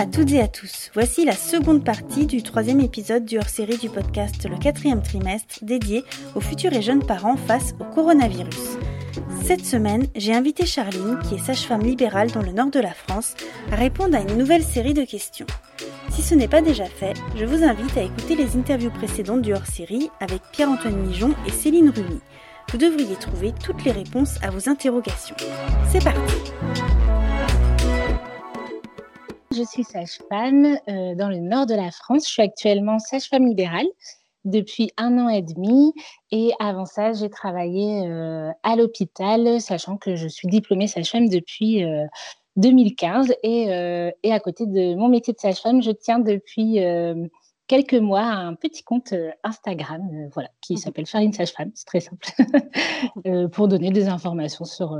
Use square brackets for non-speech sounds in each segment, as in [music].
à toutes et à tous. Voici la seconde partie du troisième épisode du hors-série du podcast Le quatrième trimestre dédié aux futurs et jeunes parents face au coronavirus. Cette semaine, j'ai invité Charline, qui est sage-femme libérale dans le nord de la France, à répondre à une nouvelle série de questions. Si ce n'est pas déjà fait, je vous invite à écouter les interviews précédentes du hors-série avec Pierre-Antoine Mijon et Céline Rumi. Vous devriez trouver toutes les réponses à vos interrogations. C'est parti Je suis sage-femme euh, dans le nord de la France. Je suis actuellement sage-femme libérale depuis un an et demi. Et avant ça, j'ai travaillé euh, à l'hôpital, sachant que je suis diplômée sage-femme depuis 2015. Euh, et, et, à côté de mon métier de sage-femme, je tiens depuis quelques mois un petit compte Instagram voilà, qui mmh s'appelle Farine Sage-Femme. C'est très simple. [laughs] pour donner des informations sur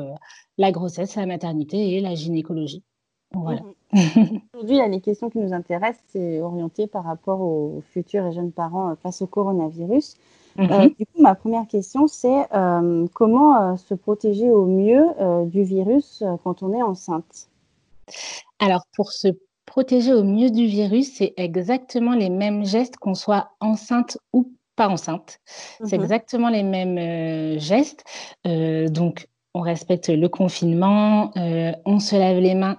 la grossesse, la maternité et la gynécologie. Voilà. [laughs] Aujourd'hui, les questions qui nous intéressent, c'est orienté par rapport aux futurs et jeunes parents euh, face au coronavirus. Euh, mhm. du coup, ma première question, c'est euh, comment se protéger au mieux du virus quand on est enceinte? Alors, pour se protéger au mieux du virus, c'est exactement les mêmes gestes qu'on soit enceinte ou pas enceinte. C'est mhm. exactement les mêmes gestes. donc, on respecte le confinement, on se lave les mains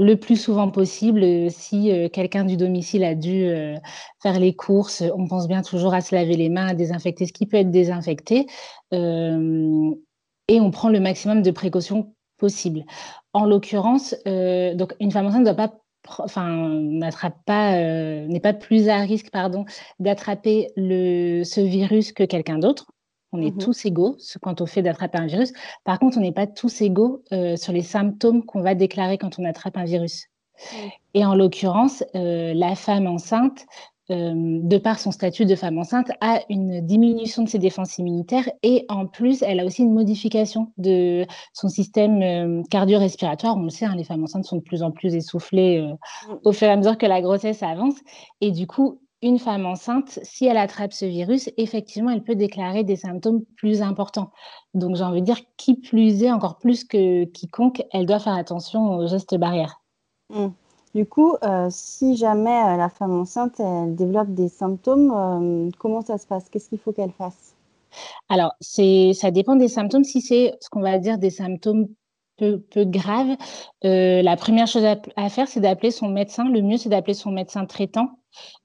le plus souvent possible. Euh, si euh, quelqu'un du domicile a dû euh, faire les courses, on pense bien toujours à se laver les mains, à désinfecter ce qui peut être désinfecté. et on prend le maximum de précautions possibles. En l'occurrence, une femme enceinte ne pas n'est pas plus à risque, d'attraper ce virus que quelqu'un d'autre. On est mmh tous égaux quant au fait d'attraper un virus. Par contre, on n'est pas tous égaux euh, sur les symptômes qu'on va déclarer quand on attrape un virus. Et en l'occurrence, euh, la femme enceinte, euh, de par son statut de femme enceinte, a une diminution de ses défenses immunitaires et en plus, elle a aussi une modification de son système cardio-respiratoire. On le sait, hein, les femmes enceintes sont de plus en plus essoufflées mmh. au fur et à mesure que la grossesse avance. Et du coup, une femme enceinte, si elle attrape ce virus, effectivement, elle peut déclarer des symptômes plus importants. Donc, j'ai envie de dire, qui plus est, encore plus que quiconque, elle doit faire attention aux gestes barrières. Mmh. Du coup, euh, si jamais euh, la femme enceinte, elle développe des symptômes, euh, comment ça se passe? Qu'est-ce qu'il faut qu'elle fasse? Alors, ça dépend des symptômes. Si c'est ce qu'on va dire des symptômes peu, peu graves, la première chose à faire, c'est d'appeler son médecin. Le mieux, c'est d'appeler son médecin traitant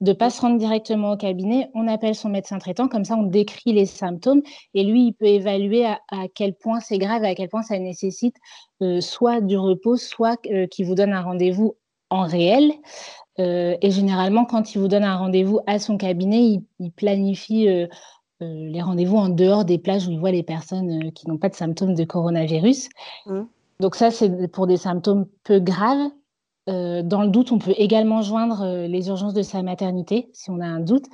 de ne pas se rendre directement au cabinet, on appelle son médecin traitant, comme ça on décrit les symptômes et lui, il peut évaluer à, quel point c'est grave à quel point ça nécessite euh, soit du repos, soit euh, qu'il vous donne un rendez-vous en réel. Euh, et généralement, quand il vous donne un rendez-vous à son cabinet, il, planifie les rendez-vous en dehors des plages où il voit les personnes qui n'ont pas de symptômes de coronavirus. Mmh. Donc ça, c'est pour des symptômes peu graves. Euh, dans le doute, on peut également joindre euh, les urgences de sa maternité si on a un doute.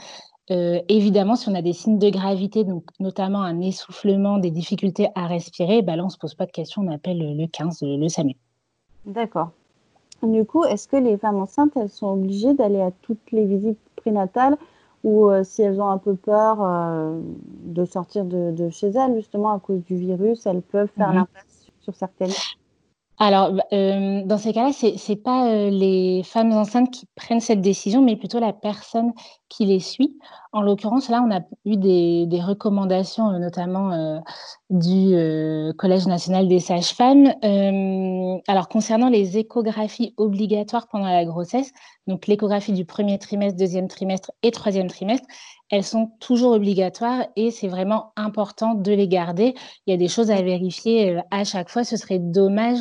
Euh, évidemment, si on a des signes de gravité, donc notamment un essoufflement, des difficultés à respirer, bah là, on ne se pose pas de questions, on appelle le 15, le SAMU. D'accord. Du coup, est-ce que les femmes enceintes, elles sont obligées d'aller à toutes les visites prénatales ou si elles ont un peu peur de sortir de, chez elles, justement à cause du virus, elles peuvent faire mhm. l'impasse alors, bah, euh, dans ces cas-là, ce n'est pas euh, les femmes enceintes qui prennent cette décision, mais plutôt la personne qui les suit. En l'occurrence, là, on a eu des, recommandations, euh, notamment du Collège national des sages-femmes. alors, concernant les échographies obligatoires pendant la grossesse, donc l'échographie du premier trimestre, deuxième trimestre et troisième trimestre, elles sont toujours obligatoires et c'est vraiment important de les garder. Il y a des choses à vérifier à chaque fois. Ce serait dommage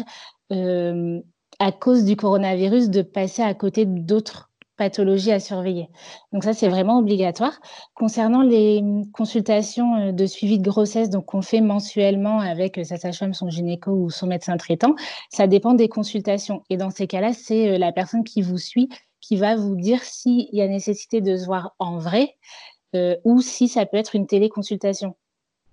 euh, à cause du coronavirus, de passer à côté d'autres pathologies à surveiller. Donc ça, c'est vraiment obligatoire. Concernant les consultations euh, de suivi de grossesse, donc qu'on fait mensuellement avec sa sage-femme, son gynéco ou son médecin traitant, ça dépend des consultations. Et dans ces cas-là, c'est euh, la personne qui vous suit qui va vous dire s'il y a nécessité de se voir en vrai ou si ça peut être une téléconsultation.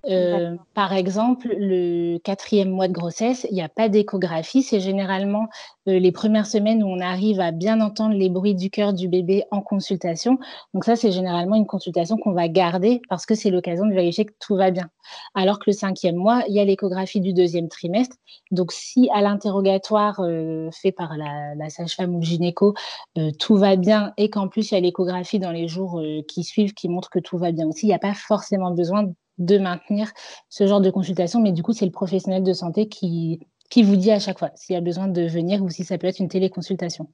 Euh, par exemple, le quatrième mois de grossesse, il n'y a pas d'échographie. C'est généralement euh, les premières semaines où on arrive à bien entendre les bruits du cœur du bébé en consultation. Donc ça, c'est généralement une consultation qu'on va garder parce que c'est l'occasion de vérifier que tout va bien. Alors que le cinquième mois, il y a l'échographie du deuxième trimestre. Donc si à l'interrogatoire euh, fait par la, la sage-femme ou le gynéco, tout va bien et qu'en plus il y a l'échographie dans les jours qui suivent qui montre que tout va bien aussi, il n'y a pas forcément besoin de maintenir ce genre de consultation, mais du coup, c'est le professionnel de santé qui, qui vous dit à chaque fois s'il y a besoin de venir ou si ça peut être une téléconsultation.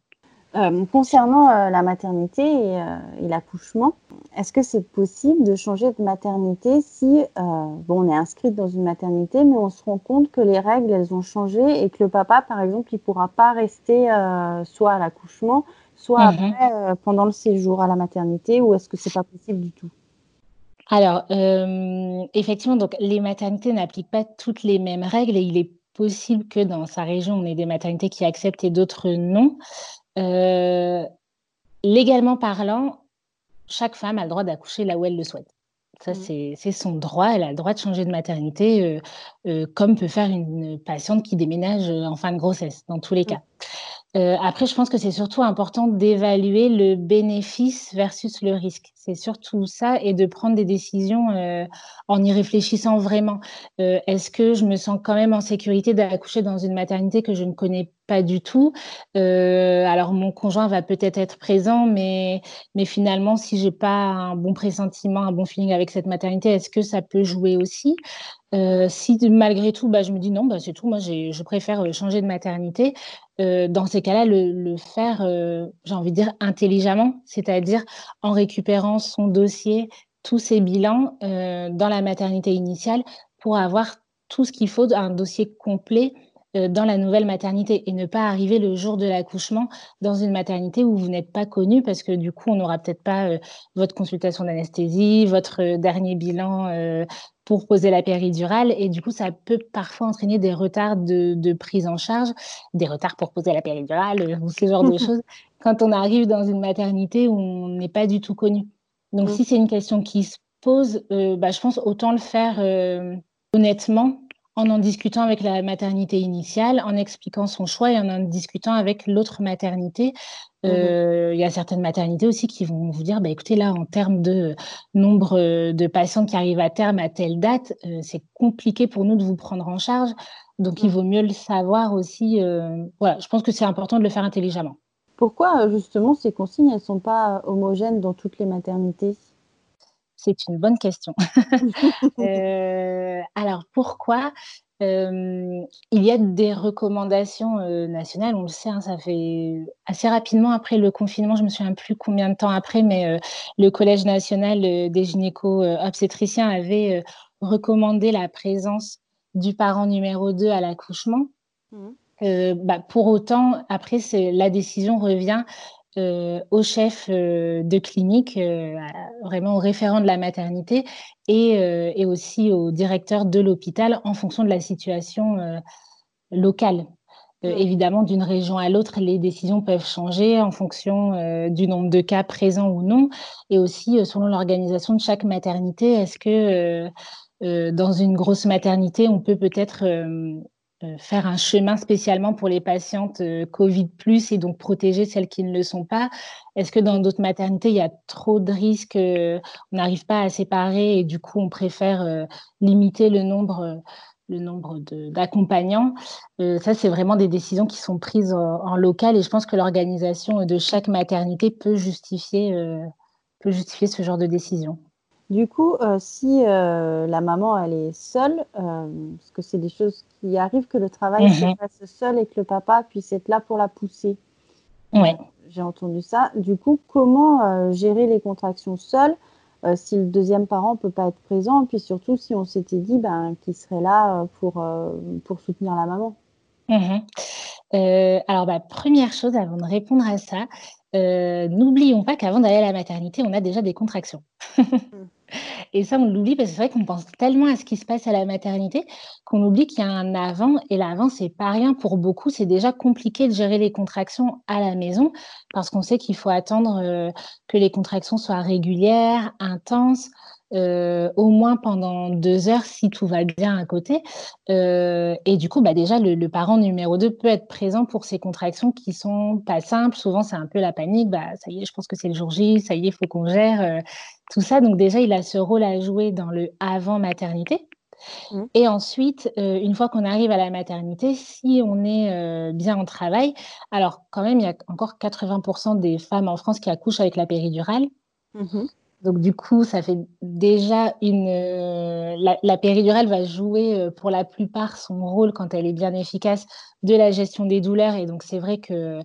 Euh, concernant euh, la maternité et, euh, et l'accouchement, est-ce que c'est possible de changer de maternité si bon, on est inscrite dans une maternité, mais on se rend compte que les règles, elles ont changé et que le papa, par exemple, il ne pourra pas rester soit à l'accouchement, soit mhm. après, pendant le séjour à la maternité, ou est-ce que c'est pas possible du tout? Alors, euh, effectivement, donc les maternités n'appliquent pas toutes les mêmes règles et il est possible que dans sa région, on ait des maternités qui acceptent et d'autres non. Euh, légalement parlant, chaque femme a le droit d'accoucher là où elle le souhaite. Ça, mmh. c'est son droit. Elle a le droit de changer de maternité, euh, comme peut faire une patiente qui déménage en fin de grossesse, dans tous les mmh. cas. Après, je pense que c'est surtout important d'évaluer le bénéfice versus le risque. C'est surtout ça et de prendre des décisions euh, en y réfléchissant vraiment. Euh, est-ce que je me sens quand même en sécurité d'accoucher dans une maternité que je ne connais pas du tout? Alors mon conjoint va peut-être être présent, mais, finalement, si j'ai pas un bon pressentiment, un bon feeling avec cette maternité, est-ce que ça peut jouer aussi? Si malgré tout, bah, je me dis non, bah, c'est tout, moi je préfère changer de maternité, euh, dans ces cas-là, le, faire, euh, j'ai envie de dire, intelligemment, c'est-à-dire en récupérant son dossier, tous ses bilans euh, dans la maternité initiale pour avoir tout ce qu'il faut, un dossier complet dans la nouvelle maternité et ne pas arriver le jour de l'accouchement dans une maternité où vous n'êtes pas connu parce que du coup, on n'aura peut-être pas votre consultation d'anesthésie, votre dernier bilan pour poser la péridurale. Et du coup, ça peut parfois entraîner des retards de, prise en charge, des retards pour poser la péridurale, euh, ou ce genre de [laughs] choses, quand on arrive dans une maternité où on n'est pas du tout connu. Donc, mm. si c'est une question qui se pose, euh, bah, je pense autant le faire euh, honnêtement en en discutant avec la maternité initiale, en expliquant son choix et en en discutant avec l'autre maternité. Mmh euh, il y a certaines maternités aussi qui vont vous dire, bah, écoutez, là, en termes de nombre de patients qui arrivent à terme à telle date, euh, c'est compliqué pour nous de vous prendre en charge. Donc, il mmh. vaut mieux le savoir aussi. Euh, voilà, je pense que c'est important de le faire intelligemment. Pourquoi, justement, ces consignes, elles ne sont pas homogènes dans toutes les maternités? C'est une bonne question. [laughs] Euh, alors pourquoi? Euh, il y a des recommandations euh, nationales, on le sait, hein, ça fait assez rapidement après le confinement, je me souviens plus combien de temps après, mais le Collège national des gynéco-obstétriciens avait recommandé la présence du parent numéro 2 à l'accouchement. Mmh. Bah, pour autant, après, la décision revient euh, au chef euh, de clinique, euh, vraiment au référent de la maternité et, aussi au directeur de l'hôpital en fonction de la situation locale. évidemment, d'une région à l'autre, les décisions peuvent changer en fonction du nombre de cas présents ou non, et aussi selon l'organisation de chaque maternité. Est-ce que dans une grosse maternité, on peut peut-être euh, faire un chemin spécialement pour les patientes euh, Covid et donc protéger celles qui ne le sont pas Est-ce que dans d'autres maternités, il y a trop de risques, euh, on n'arrive pas à séparer et du coup on préfère limiter le nombre le nombre d'accompagnants. ça, c'est vraiment des décisions qui sont prises en, local et je pense que l'organisation de chaque maternité peut justifier, peut justifier ce genre de décision. Du coup, euh, si euh, la maman elle est seule, euh, parce que c'est des choses qui arrivent que le travail se mhm. fasse seul et que le papa puisse être là pour la pousser. Oui. J'ai entendu ça. Du coup, comment gérer les contractions seules si le deuxième parent ne peut pas être présent, et puis surtout si on s'était dit ben, qu'il serait là pour, pour soutenir la maman mhm. alors, bah, première chose, avant de répondre à ça, n'oublions pas qu'avant d'aller à la maternité, on a déjà des contractions. Mm. Et ça, on l'oublie parce que c'est vrai qu'on pense tellement à ce qui se passe à la maternité qu'on oublie qu'il y a un avant. Et l'avant, c'est pas rien pour beaucoup. C'est déjà compliqué de gérer les contractions à la maison parce qu'on sait qu'il faut attendre euh, que les contractions soient régulières, intenses. Euh, au moins pendant deux heures si tout va bien à côté. Euh, et du coup, bah déjà, le, parent numéro 2 peut être présent pour ces contractions qui sont pas simples. Souvent, c'est un peu la panique. Bah, ça y est, je pense que c'est le jour J, ça y est, il faut qu'on gère euh, tout ça. Donc déjà, il a ce rôle à jouer dans le avant maternité. Mmh. Et ensuite, une fois qu'on arrive à la maternité, si on est bien en travail, alors quand même, il y a encore 80% des femmes en France qui accouchent avec la péridurale. Mmh donc du coup, ça fait déjà une... Euh, la, péridurale va jouer euh, pour la plupart son rôle quand elle est bien efficace de la gestion des douleurs. Et donc c'est vrai que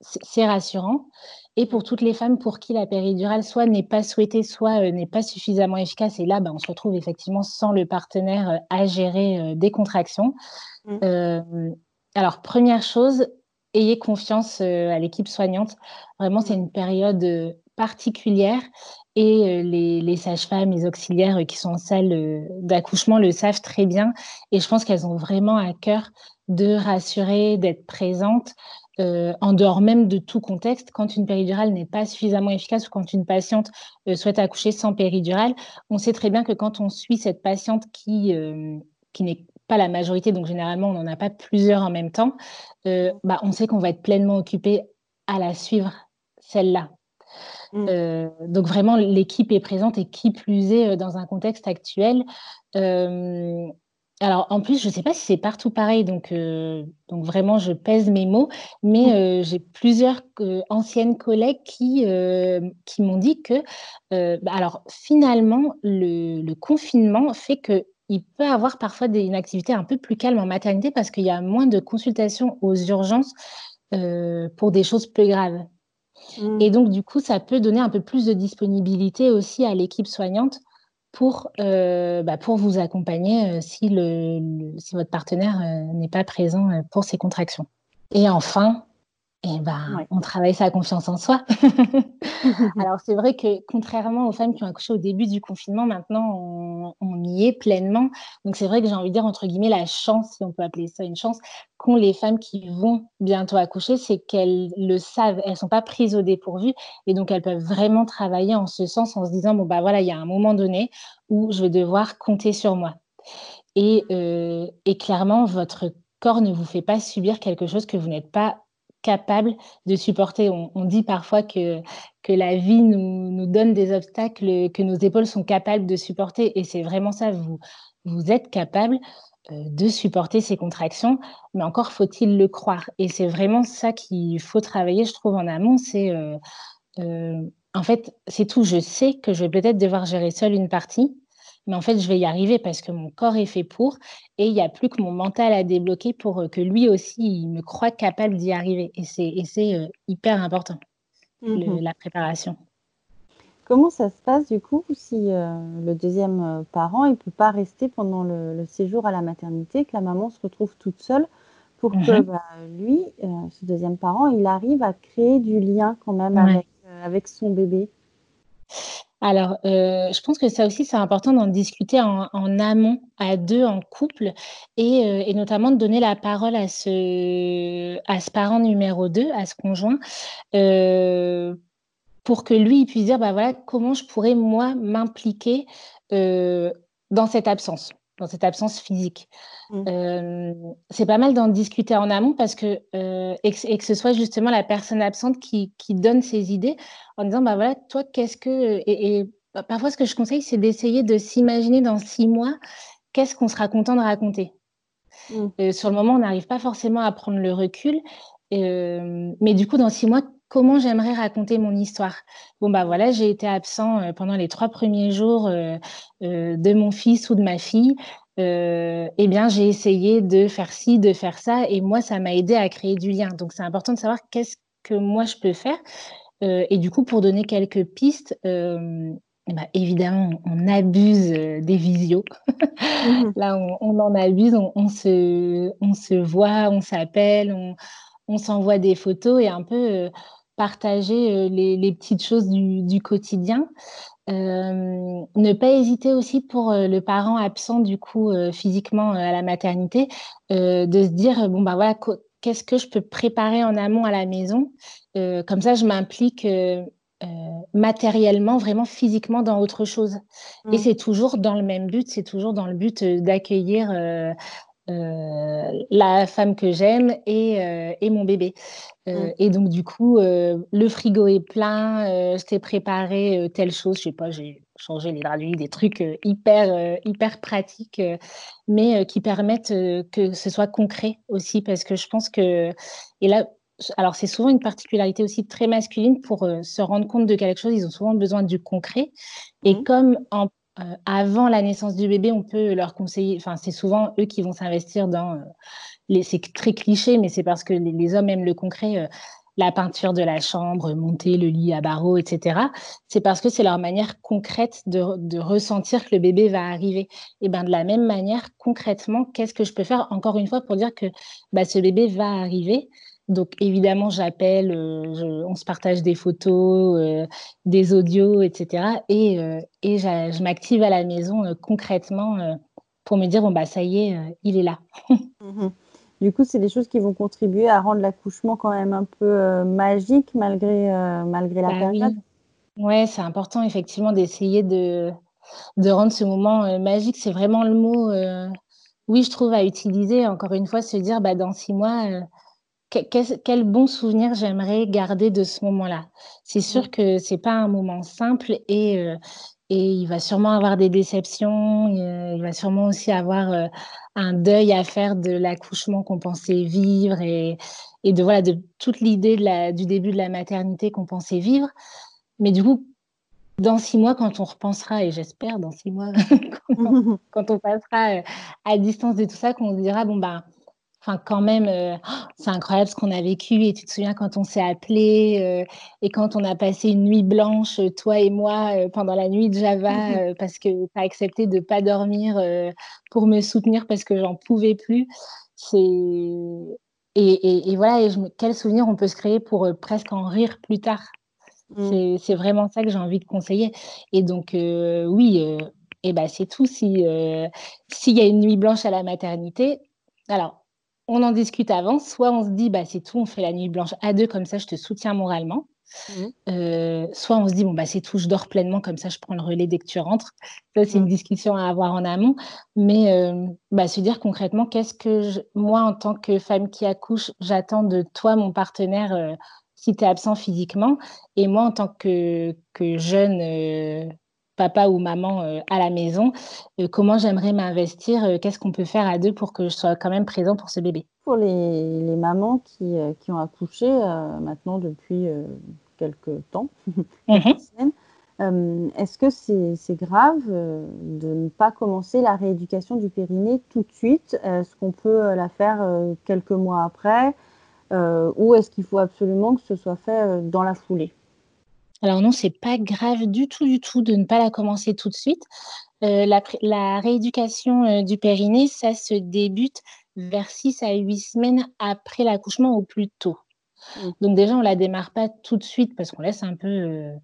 c'est rassurant. Et pour toutes les femmes pour qui la péridurale soit n'est pas souhaitée, soit euh, n'est pas suffisamment efficace, et là, ben, on se retrouve effectivement sans le partenaire à gérer des contractions. Mmh. alors, première chose, ayez confiance à l'équipe soignante. Vraiment, c'est une période particulière et les, sages-femmes, les auxiliaires qui sont en salle d'accouchement le savent très bien. Et je pense qu'elles ont vraiment à cœur de rassurer, d'être présentes, en dehors même de tout contexte. Quand une péridurale n'est pas suffisamment efficace ou quand une patiente souhaite accoucher sans péridurale, on sait très bien que quand on suit cette patiente qui, qui n'est pas la majorité, donc généralement on n'en a pas plusieurs en même temps, bah, on sait qu'on va être pleinement occupé à la suivre, celle-là. Mmh. Euh, donc vraiment, l'équipe est présente et qui plus est euh, dans un contexte actuel. Euh, alors en plus, je ne sais pas si c'est partout pareil, donc, donc vraiment, je pèse mes mots, mais mmh. j'ai plusieurs anciennes collègues qui, qui m'ont dit que, bah, alors finalement, le, confinement fait que il peut avoir parfois des, une activité un peu plus calme en maternité parce qu'il y a moins de consultations aux urgences pour des choses plus graves. Mmh. Et donc, du coup, ça peut donner un peu plus de disponibilité aussi à l'équipe soignante pour, euh, bah, pour vous accompagner euh, si, le, si votre partenaire euh, n'est pas présent pour ces contractions. Et enfin, eh ben, on travaille sa confiance en soi. [laughs] Alors, c'est vrai que contrairement aux femmes qui ont accouché au début du confinement, maintenant, on, y est pleinement. Donc, c'est vrai que j'ai envie de dire, entre guillemets, la chance, si on peut appeler ça une chance, qu'ont les femmes qui vont bientôt accoucher, c'est qu'elles le savent, elles ne sont pas prises au dépourvu. Et donc, elles peuvent vraiment travailler en ce sens, en se disant, bon, bah voilà, il y a un moment donné où je vais devoir compter sur moi. Et, euh, et clairement, votre corps ne vous fait pas subir quelque chose que vous n'êtes pas capable de supporter. On, dit parfois que, que la vie nous, nous, donne des obstacles que nos épaules sont capables de supporter. Et c'est vraiment ça, vous, vous êtes capable euh, de supporter ces contractions, mais encore faut-il le croire. Et c'est vraiment ça qu'il faut travailler, je trouve, en amont. C'est euh, euh, en fait, c'est tout. Je sais que je vais peut-être devoir gérer seule une partie, mais en fait, je vais y arriver parce que mon corps est fait pour et il n'y a plus que mon mental à débloquer pour euh, que lui aussi, il me croit capable d'y arriver. Et c'est euh, hyper important, mmh la préparation. Comment ça se passe du coup si euh, le deuxième parent il peut pas rester pendant le, séjour à la maternité, que la maman se retrouve toute seule pour que mmh bah, lui, ce deuxième parent, il arrive à créer du lien quand même avec, avec son bébé? Alors, euh, je pense que ça aussi, c'est important d'en discuter en, amont, à deux, en couple, et, euh, notamment de donner la parole à ce, à ce parent numéro 2, à ce conjoint, euh, pour que lui, il puisse dire, bah voilà, comment je pourrais, moi, m'impliquer dans cette absence dans cette absence physique. Mmh. c'est pas mal d'en discuter en amont parce que, et que, ce soit justement la personne absente qui, qui, donne ses idées en disant, bah voilà, toi, qu'est-ce que... Et, bah, parfois, ce que je conseille, c'est d'essayer de s'imaginer dans six mois, qu'est-ce qu'on sera content de raconter. Mmh. sur le moment, on n'arrive pas forcément à prendre le recul. mais du coup, dans six mois, comment j'aimerais raconter mon histoire. Bon, bah voilà, j'ai été absent euh, pendant les trois premiers jours euh, euh, de mon fils ou de ma fille. eh bien, j'ai essayé de faire ci, de faire ça, et moi, ça m'a aidé à créer du lien. Donc, c'est important de savoir qu'est-ce que moi je peux faire. et du coup, pour donner quelques pistes, bah, évidemment, on abuse des visios. Mmh Là, on, en abuse, on, se, on se voit, on s'appelle, on, on s'envoie des photos et un peu partager euh, les, petites choses du, quotidien. Euh, ne pas hésiter aussi pour euh, le parent absent du coup physiquement à la maternité, de se dire bon bah voilà qu'est-ce que je peux préparer en amont à la maison? comme ça, je m'implique matériellement, vraiment physiquement dans autre chose. Et Mmh. c'est toujours dans le même but, c'est toujours dans le but d'accueillir la femme que j'aime et, et, mon bébé. Mmh. et donc, du coup, le frigo est plein, je t'ai préparé telle chose, je sais pas, j'ai changé les draps des trucs hyper, hyper pratiques, mais qui permettent que ce soit concret aussi, parce que je pense que, et là, alors c'est souvent une particularité aussi très masculine pour se rendre compte de quelque chose, ils ont souvent besoin du concret. Et Mmh. comme en, avant la naissance du bébé, on peut leur conseiller, enfin c'est souvent eux qui vont s'investir dans, les, c'est très cliché, mais c'est parce que les, hommes aiment le concret, la peinture de la chambre, monter le lit à barreaux, etc. C'est parce que c'est leur manière concrète de, de, ressentir que le bébé va arriver. Et ben de la même manière, concrètement, qu'est-ce que je peux faire encore une fois pour dire que bah, ce bébé va arriver? Donc évidemment, j'appelle, euh, on se partage des photos, euh, des audios, etc. Et, euh, et je m'active à la maison concrètement pour me dire, bon, bah ça y est, il est là. mmh. [laughs] Du coup, c'est des choses qui vont contribuer à rendre l'accouchement quand même un peu magique malgré, malgré la bah, période. Oui. Ouais, c'est important effectivement d'essayer de, de rendre ce moment magique. C'est vraiment le mot, oui, je trouve, à utiliser. Encore une fois, se dire, bah, dans six mois quel, quel bon souvenir j'aimerais garder de ce moment-là. C'est sûr que c'est pas un moment simple et, euh, et il va sûrement avoir des déceptions, il va sûrement aussi avoir euh, un deuil à faire de l'accouchement qu'on pensait vivre et, et de voilà de toute l'idée du début de la maternité qu'on pensait vivre. Mais du coup, dans six mois, quand on repensera, et j'espère dans six mois, [laughs] quand, on, [laughs] quand, on, passera euh, à distance de tout ça, qu'on se dira, bon, bah, Enfin, quand même, euh, c'est incroyable ce qu'on a vécu. Et tu te souviens quand on s'est appelé euh, et quand on a passé une nuit blanche, toi et moi, euh, pendant la nuit de Java, euh, parce que tu as accepté de ne pas dormir euh, pour me soutenir parce que j'en pouvais plus. C'est et, et, et, voilà. Et je... quel souvenir on peut se créer pour euh, presque en rire plus tard. Mmh. C'est vraiment ça que j'ai envie de conseiller. Et donc, euh, oui, et ben c'est tout. Si s'il y a une nuit blanche à la maternité, alors on en discute avant. Soit on se dit, bah, c'est tout, on fait la nuit blanche à deux, comme ça, je te soutiens moralement. Mmh. Euh, soit on se dit, bon, bah, c'est tout, je dors pleinement, comme ça, je prends le relais dès que tu rentres. Ça, c'est mmh. une discussion à avoir en amont. Mais euh, bah, se dire concrètement, qu'est-ce que je, moi, en tant que femme qui accouche, j'attends de toi, mon partenaire, euh, si tu es absent physiquement? Et moi, en tant que, que jeune papa ou maman euh, à la maison, euh, comment j'aimerais m'investir, euh, qu'est-ce qu'on peut faire à deux pour que je sois quand même présent pour ce bébé? Pour les, les mamans qui, qui, ont accouché maintenant depuis [laughs] quelques temps, quelques semaines, est-ce que c'est grave de ne pas commencer la rééducation du périnée tout de suite? Est-ce qu'on peut la faire quelques mois après Ou est-ce qu'il faut absolument que ce soit fait dans la foulée? Alors non, c'est pas grave du tout, du tout de ne pas la commencer tout de suite. Euh, la, la, rééducation euh, du périnée, ça se débute vers 6 à 8 semaines après l'accouchement au plus tôt. Mmh. Donc déjà, on la démarre pas tout de suite parce qu'on laisse un peu euh,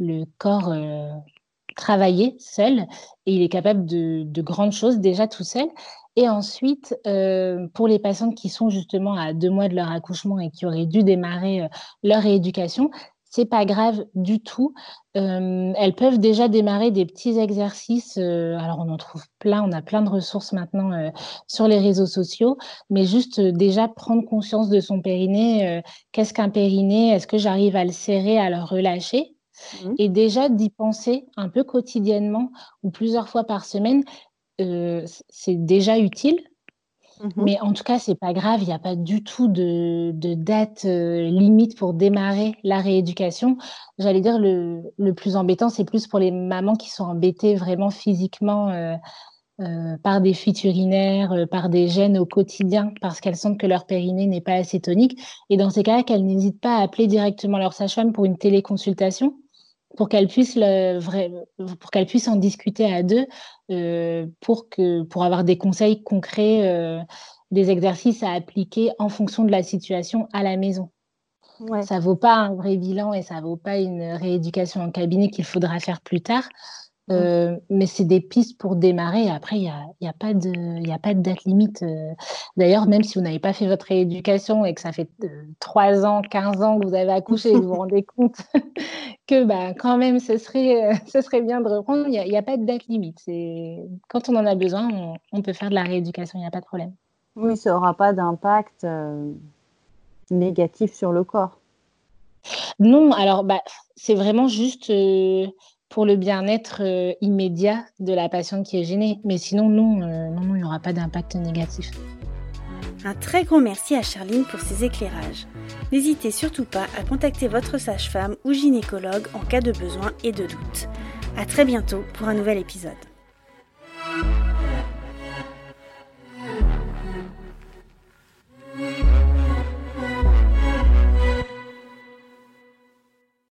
le corps travailler seul et il est capable de, de, grandes choses déjà tout seul. Et ensuite, euh, pour les patientes qui sont justement à deux mois de leur accouchement et qui auraient dû démarrer leur rééducation, c'est pas grave du tout. Euh, elles peuvent déjà démarrer des petits exercices. Euh, alors, on en trouve plein, on a plein de ressources maintenant euh, sur les réseaux sociaux, mais juste déjà prendre conscience de son périnée. Qu'est-ce qu'un périnée Est-ce que j'arrive à le serrer, à le relâcher? Mmh. Et déjà d'y penser un peu quotidiennement ou plusieurs fois par semaine, c'est déjà utile Mmh Mais en tout cas, c'est pas grave, il n'y a pas du tout de, date euh, limite pour démarrer la rééducation. J'allais dire, le, le plus embêtant, c'est plus pour les mamans qui sont embêtées vraiment physiquement euh, euh, par des fuites urinaires, par des gènes au quotidien, parce qu'elles sentent que leur périnée n'est pas assez tonique. Et dans ces cas-là, qu'elles n'hésitent pas à appeler directement leur sage-femme pour une téléconsultation pour qu'elle puisse le vrai, pour qu'elle puisse en discuter à deux euh, pour que pour avoir des conseils concrets euh, des exercices à appliquer en fonction de la situation à la maison ouais. ça vaut pas un vrai bilan et ça vaut pas une rééducation en cabinet qu'il faudra faire plus tard Euh, mais c'est des pistes pour démarrer. Après, il n'y a, y a, pas de, a pas de date limite. Euh. D'ailleurs, même si vous n'avez pas fait votre rééducation et que ça fait 3 ans, 15 ans que vous avez accouché et que vous vous rendez compte [laughs] que bah, quand même, ce serait, ce serait bien de reprendre, il n'y a, a, pas de date limite. Quand on en a besoin, on, on peut faire de la rééducation, il n'y a pas de problème. Oui, ça n'aura pas d'impact négatif sur le corps. Non, alors bah, c'est vraiment juste euh, pour le bien-être euh, immédiat de la patiente qui est gênée. Mais sinon, non, euh, non, non il n'y aura pas d'impact négatif. Un très grand merci à Charline pour ses éclairages. N'hésitez surtout pas à contacter votre sage-femme ou gynécologue en cas de besoin et de doute. À très bientôt pour un nouvel épisode.